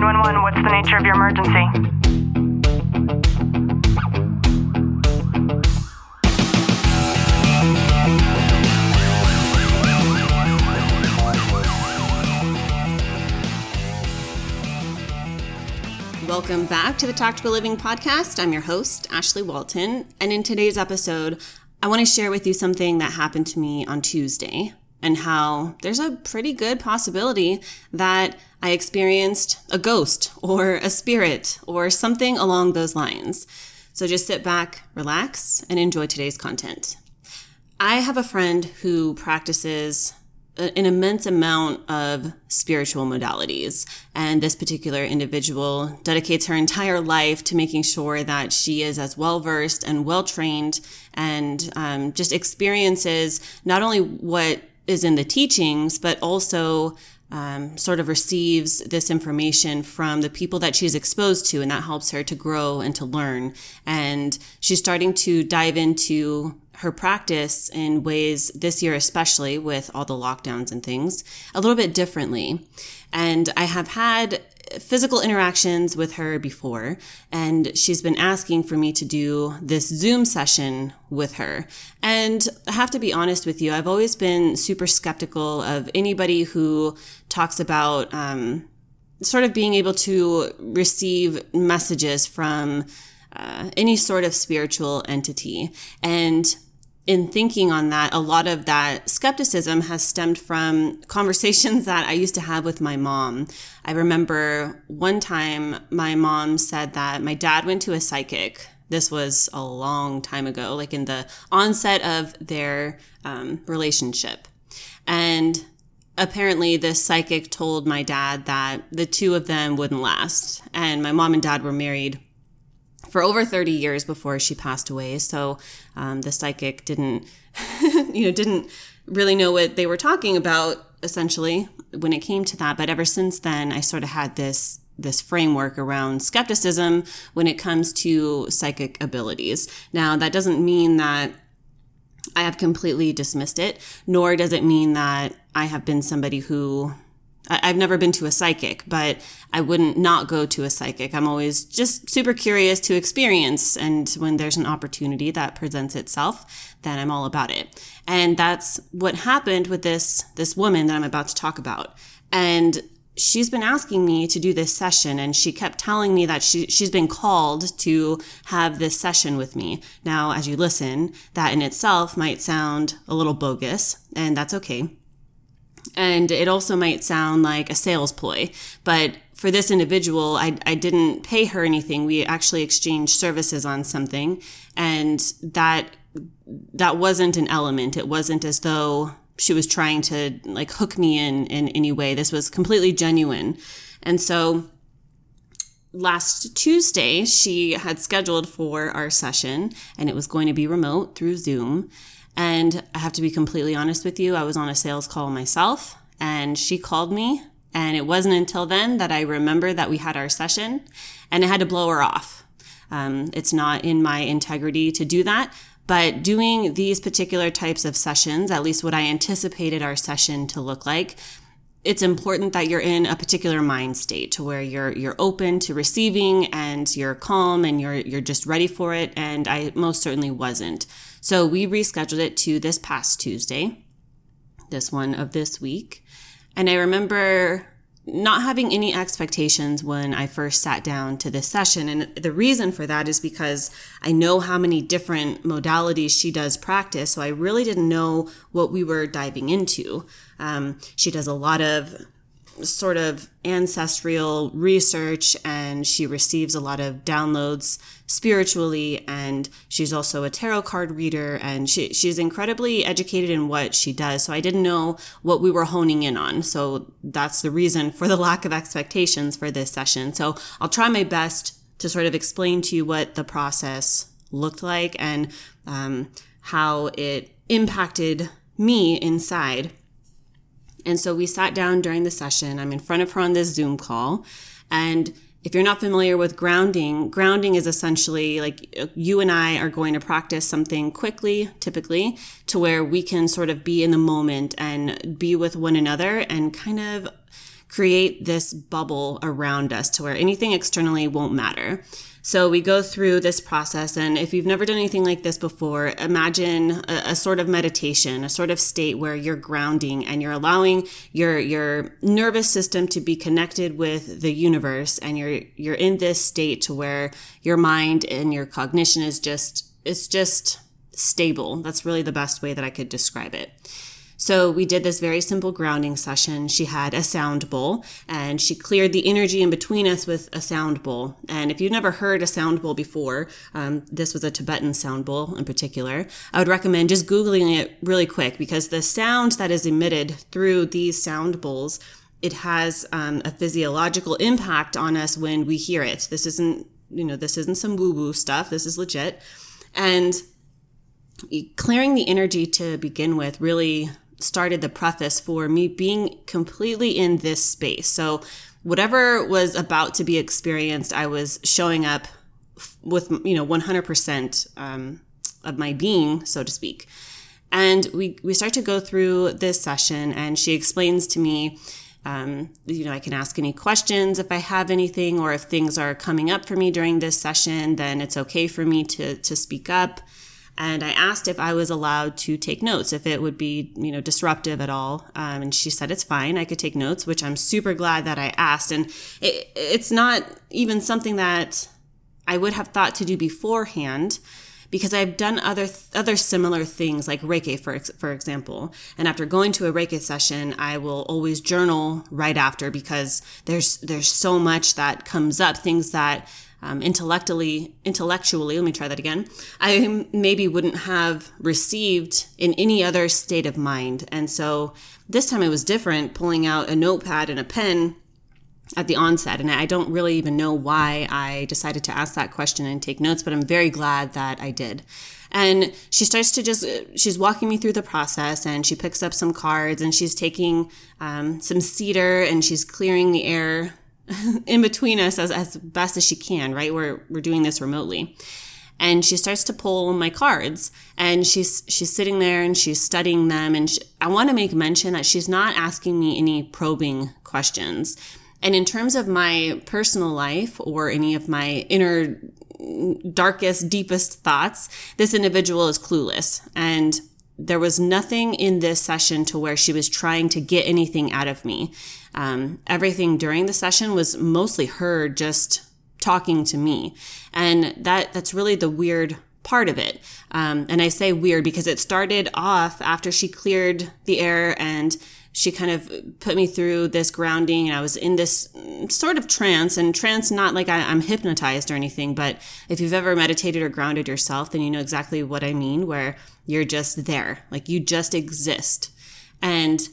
911, what's the nature of your emergency? Welcome back to the Tactical Living Podcast. I'm your host, Ashley Walton. And in today's episode, I want to share with you something that happened to me on Tuesday and how there's a pretty good possibility that I experienced a ghost or a spirit or something along those lines. So just sit back, relax, and enjoy today's content. I have a friend who practices an immense amount of spiritual modalities. And this particular individual dedicates her entire life to making sure that she is as well versed and well trained and um, just experiences not only what is in the teachings, but also um, sort of receives this information from the people that she's exposed to, and that helps her to grow and to learn. And she's starting to dive into her practice in ways this year, especially with all the lockdowns and things, a little bit differently. And I have had physical interactions with her before, and she's been asking for me to do this Zoom session with her. And I have to be honest with you, I've always been super skeptical of anybody who talks about um, sort of being able to receive messages from uh, any sort of spiritual entity. And in thinking on that, a lot of that skepticism has stemmed from conversations that I used to have with my mom. I remember one time my mom said that my dad went to a psychic. This was a long time ago, like in the onset of their um, relationship. And apparently, this psychic told my dad that the two of them wouldn't last. And my mom and dad were married for over 30 years before she passed away. So um, the psychic didn't, you know, didn't really know what they were talking about essentially when it came to that. But ever since then, I sort of had this this framework around skepticism when it comes to psychic abilities. Now, that doesn't mean that I have completely dismissed it, nor does it mean that I have been somebody who I've never been to a psychic, but I wouldn't not go to a psychic. I'm always just super curious to experience. And when there's an opportunity that presents itself, then I'm all about it. And that's what happened with this, this woman that I'm about to talk about. And she's been asking me to do this session and she kept telling me that she, she's been called to have this session with me. Now, as you listen, that in itself might sound a little bogus and that's okay. And it also might sound like a sales ploy, but for this individual, I, I didn't pay her anything. We actually exchanged services on something, and that that wasn't an element. It wasn't as though she was trying to like hook me in in any way. This was completely genuine, and so last Tuesday she had scheduled for our session, and it was going to be remote through Zoom. And I have to be completely honest with you, I was on a sales call myself and she called me. And it wasn't until then that I remembered that we had our session and I had to blow her off. Um, it's not in my integrity to do that. But doing these particular types of sessions, at least what I anticipated our session to look like, it's important that you're in a particular mind state to where you're you're open to receiving and you're calm and you're you're just ready for it and I most certainly wasn't. So we rescheduled it to this past Tuesday, this one of this week. And I remember not having any expectations when I first sat down to this session. And the reason for that is because I know how many different modalities she does practice. So I really didn't know what we were diving into. Um, she does a lot of sort of ancestral research and she receives a lot of downloads spiritually and she's also a tarot card reader and she, she's incredibly educated in what she does. So i didn't know what we were honing in on. So that's the reason for the lack of expectations for this session. So i'll try my best to sort of explain to you what the process looked like and um, how it impacted me inside and so we sat down during the session. I'm in front of her on this Zoom call. And if you're not familiar with grounding, grounding is essentially like uh, you and I are going to practice something quickly, typically, to where we can sort of be in the moment and be with one another and kind of create this bubble around us to where anything externally won't matter. So we go through this process. And if you've never done anything like this before, imagine a, a, sort of meditation, a sort of state where you're grounding and you're allowing your, your nervous system to be connected with the universe. And you're, you're in this state to where your mind and your cognition is just, it's just stable. That's really the best way that I could describe it. So we did this very simple grounding session. She had a sound bowl and she cleared the energy in between us with a sound bowl. And if you've never heard a sound bowl before, um, this was a Tibetan sound bowl in particular, I would recommend just Googling it really quick because the sound that is emitted through these sound bowls it has um, a physiological impact on us when we hear it. This isn't, you know, this isn't some woo woo stuff. This is legit. And clearing the energy to begin with really started the preface for me being completely in this space. So, whatever was about to be experienced, I was showing up with, you know, 100% um, of my being, so to speak. And we, we start to go through this session, and she explains to me, um, you know, I can ask any questions if I have anything, or if things are coming up for me during this session, then it's okay for me to, to speak up and I asked if I was allowed to take notes, if it would be, you know, disruptive at all. Um, and she said it's fine. I could take notes, which I'm super glad that I asked. And it, it's not even something that I would have thought to do beforehand because I've done other other similar things like Reiki, for for example. And after going to a Reiki session, I will always journal right after because there's there's so much that comes up, things that um, intellectually intellectually let me try that again i maybe wouldn't have received in any other state of mind. And so this time it was different pulling out a notepad and a pen at the onset. And i don't really even know why i decided to ask that question and take notes but i'm very glad that i did. And she starts to just she's walking me through the process and she picks up some cards and she's taking um, some cedar and she's clearing the air in between us as, as best as she can, right? We're, we're doing this remotely. And she starts to pull my cards and she's, she's sitting there and she's studying them. And she, I want to make mention that she's not asking me any probing questions. And in terms of my personal life or any of my inner darkest, deepest thoughts, this individual is clueless. And there was nothing in this session to where she was trying to get anything out of me. Um, everything during the session was mostly her just talking to me, and that that's really the weird part of it. Um, and I say weird because it started off after she cleared the air and she kind of put me through this grounding and I was in this sort of trance and trance, not like I, am hypnotized or anything, but if you've ever meditated or grounded yourself, then you know exactly what I mean, where you're just there, like you just exist. And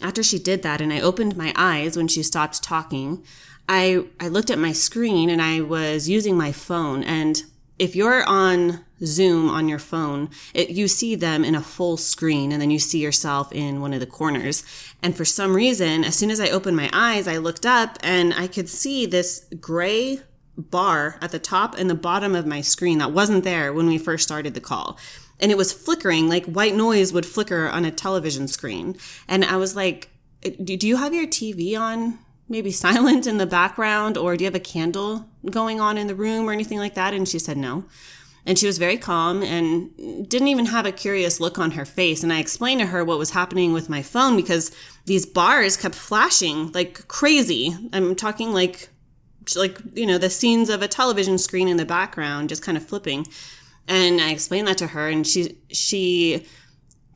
after she did that and I opened my eyes when she stopped talking, I, I looked at my screen and I was using my phone. And if you're on Zoom on your phone, it, you see them in a full screen and then you see yourself in one of the corners. And for some reason, as soon as I opened my eyes, I looked up and I could see this gray bar at the top and the bottom of my screen that wasn't there when we first started the call. And it was flickering like white noise would flicker on a television screen. And i was like do you have your tv on maybe silent in the background or do you have a candle going on in the room or anything like that? And she said no. And she was very calm and didn't even have a curious look on her face. And i explained to her what was happening with my phone because these bars kept flashing like crazy. I'm talking like like you know the scenes of a television screen in the background just kind of flipping. And I explained that to her and she she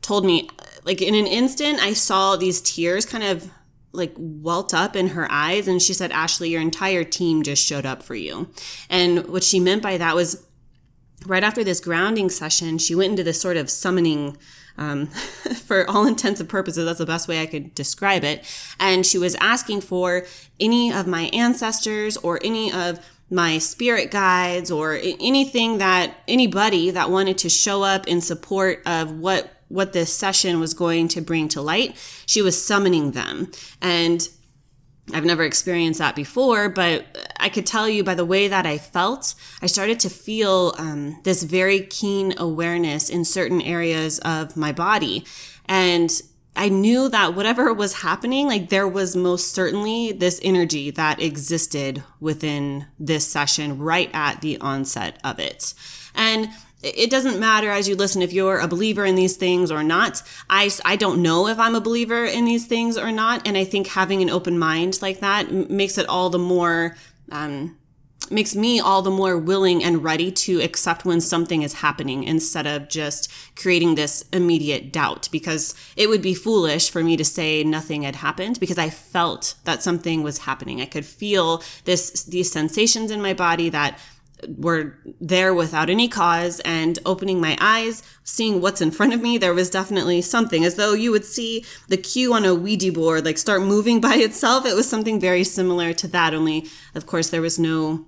told me like in an instant I saw these tears kind of like welt up in her eyes and she said Ashley your entire team just showed up for you. And what she meant by that was right after this grounding session she went into this sort of summoning um, for all intents and purposes, that's the best way I could describe it. And she was asking for any of my ancestors or any of my spirit guides or anything that anybody that wanted to show up in support of what what this session was going to bring to light she was summoning them and I've never experienced that before, but I could tell you by the way that I felt, I started to feel um, this very keen awareness in certain areas of my body. And I knew that whatever was happening, like there was most certainly this energy that existed within this session right at the onset of it. And it doesn't matter as you listen if you're a believer in these things or not. I, I don't know if I'm a believer in these things or not. And I think having an open mind like that makes it all the more, um, makes me all the more willing and ready to accept when something is happening instead of just creating this immediate doubt because it would be foolish for me to say nothing had happened because I felt that something was happening. I could feel this these sensations in my body that were there without any cause and opening my eyes, seeing what's in front of me, there was definitely something as though you would see the cue on a Ouija board like start moving by itself. It was something very similar to that, only of course there was no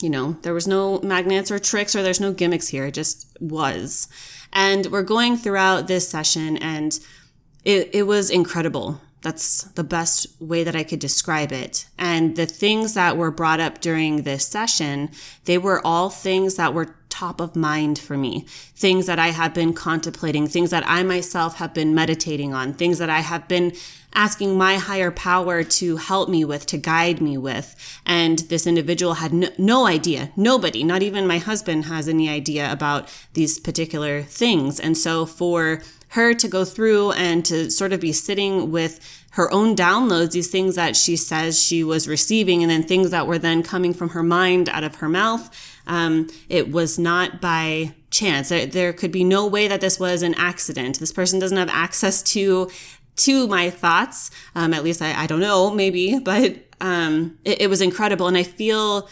you know, there was no magnets or tricks or there's no gimmicks here. It just was. And we're going throughout this session and it, it was incredible. That's the best way that I could describe it. And the things that were brought up during this session, they were all things that were top of mind for me. Things that I have been contemplating, things that I myself have been meditating on, things that I have been asking my higher power to help me with, to guide me with. And this individual had no, no, idea. Nobody, not even my husband, has any idea about these particular things. And so for her to go through and to sort of be sitting with her own downloads, these things that she says she was receiving, and then things that were then coming from her mind out of her mouth. Um, it was not by chance. There, there could be no way that this was an accident. This person doesn't have access to to my thoughts. Um, at least I, I, don't know, maybe, but um, it, it was incredible, and I feel.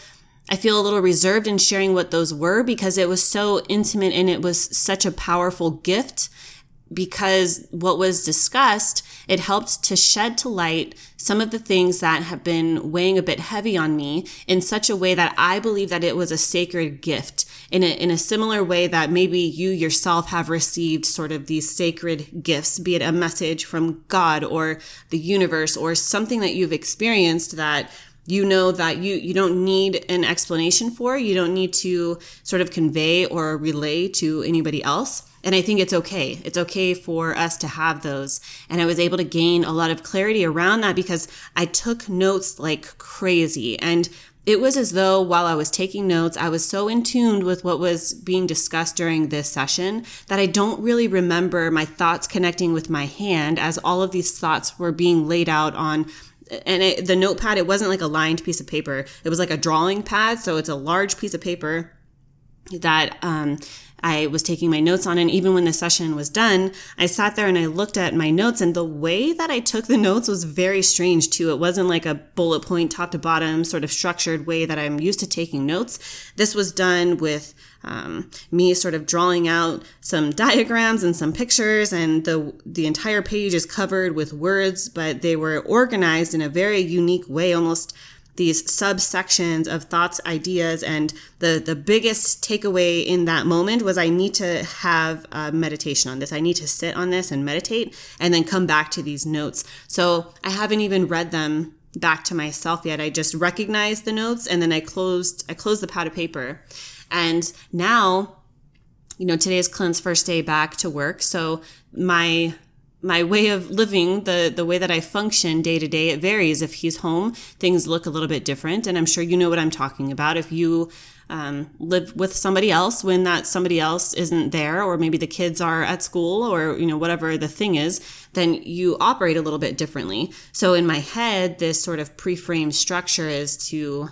I feel a little reserved in sharing what those were because it was so intimate and it was such a powerful gift because what was discussed, it helped to shed to light some of the things that have been weighing a bit heavy on me in such a way that I believe that it was a sacred gift in a, in a similar way that maybe you yourself have received sort of these sacred gifts, be it a message from God or the universe or something that you've experienced that you know that you you don't need an explanation for you don't need to sort of convey or relay to anybody else and I think it's okay. It's okay for us to have those. And I was able to gain a lot of clarity around that because I took notes like crazy. And it was as though while I was taking notes, I was so in tune with what was being discussed during this session that I don't really remember my thoughts connecting with my hand as all of these thoughts were being laid out on and it, the notepad it wasn't like a lined piece of paper. It was like a drawing pad so it's a large piece of paper that um, I was taking my notes on. And even when the session was done, I sat there and I looked at my notes. And the way that I took the notes was very strange too. It wasn't like a bullet point, top to bottom, sort of structured way that I'm used to taking notes. This was done with um, me sort of drawing out some diagrams and some pictures, and the the entire page is covered with words, but they were organized in a very unique way, almost these subsections of thoughts, ideas, and the the biggest takeaway in that moment was I need to have a meditation on this. I need to sit on this and meditate, and then come back to these notes. So I haven't even read them back to myself yet. I just recognized the notes, and then I closed I closed the pad of paper, and now. You know, today is Clint's first day back to work. So my my way of living, the the way that I function day to day, it varies. If he's home, things look a little bit different, and I'm sure you know what I'm talking about. If you um, live with somebody else when that somebody else isn't there, or maybe the kids are at school, or you know whatever the thing is, then you operate a little bit differently. So in my head, this sort of pre-framed structure is to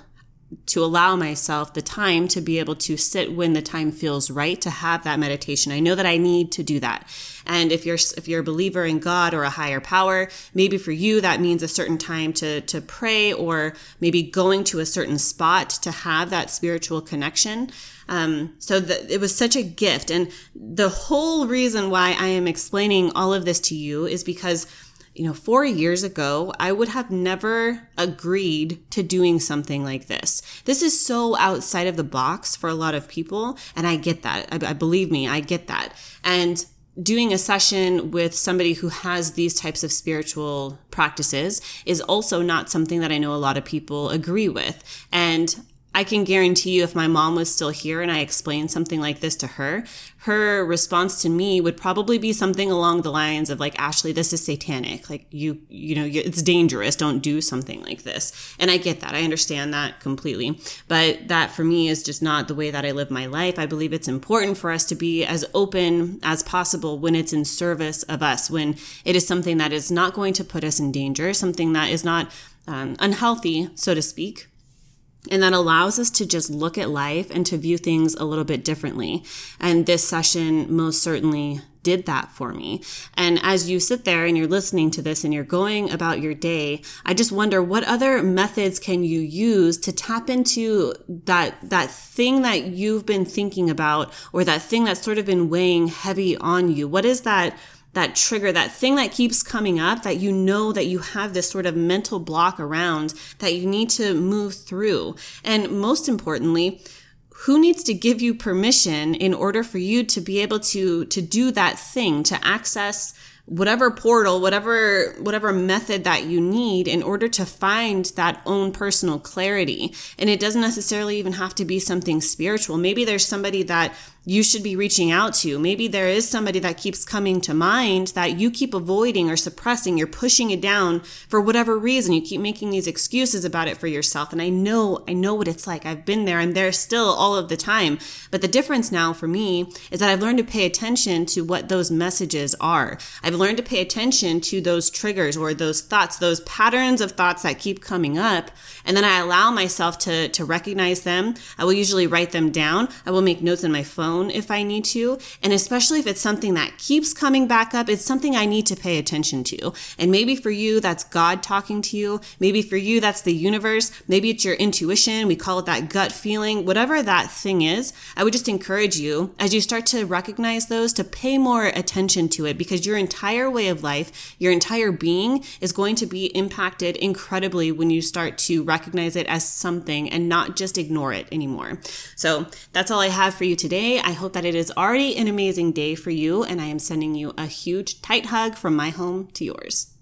to allow myself the time to be able to sit when the time feels right to have that meditation. I know that I need to do that. And if you're if you're a believer in God or a higher power, maybe for you that means a certain time to to pray or maybe going to a certain spot to have that spiritual connection. Um, so the, it was such a gift. And the whole reason why I am explaining all of this to you is because you know, four years ago, I would have never agreed to doing something like this. This is so outside of the box for a lot of people. And I get that. I, I believe me, I get that. And doing a session with somebody who has these types of spiritual practices is also not something that I know a lot of people agree with. And I can guarantee you if my mom was still here and I explained something like this to her, her response to me would probably be something along the lines of like, Ashley, this is satanic. Like you, you know, it's dangerous. Don't do something like this. And I get that. I understand that completely. But that for me is just not the way that I live my life. I believe it's important for us to be as open as possible when it's in service of us, when it is something that is not going to put us in danger, something that is not um, unhealthy, so to speak and that allows us to just look at life and to view things a little bit differently. And this session most certainly did that for me. And as you sit there and you're listening to this and you're going about your day, I just wonder what other methods can you use to tap into that that thing that you've been thinking about or that thing that's sort of been weighing heavy on you. What is that that trigger, that thing that keeps coming up that you know that you have this sort of mental block around that you need to move through. And most importantly, who needs to give you permission in order for you to be able to to do that thing to access whatever portal whatever whatever method that you need in order to find that own personal clarity and it doesn't necessarily even have to be something spiritual maybe there's somebody that you should be reaching out to. Maybe there is somebody that keeps coming to mind that you keep avoiding or suppressing. You're pushing it down for whatever reason. You keep making these excuses about it for yourself. And I know, I know what it's like. I've been there. I'm there still all of the time. But the difference now for me is that I've learned to pay attention to what those messages are. I've learned to pay attention to those triggers or those thoughts, those patterns of thoughts that keep coming up. And then I allow myself to, to recognize them. I will usually write them down. I will make notes in my phone if I need to. And especially if it's something that keeps coming back up, it's something I need to pay attention to. And maybe for you, that's God talking to you. Maybe for you, that's the universe. Maybe it's your intuition. We call it that gut feeling. Whatever that thing is, I would just encourage you as you start to recognize those to pay more attention to it because your entire way of life, your entire being is going to be impacted incredibly when you start to recognize it as something and not just ignore it anymore. So that's all I have for you today. I hope that it is already an amazing day for you, and I am sending you a huge, tight hug from my home to yours.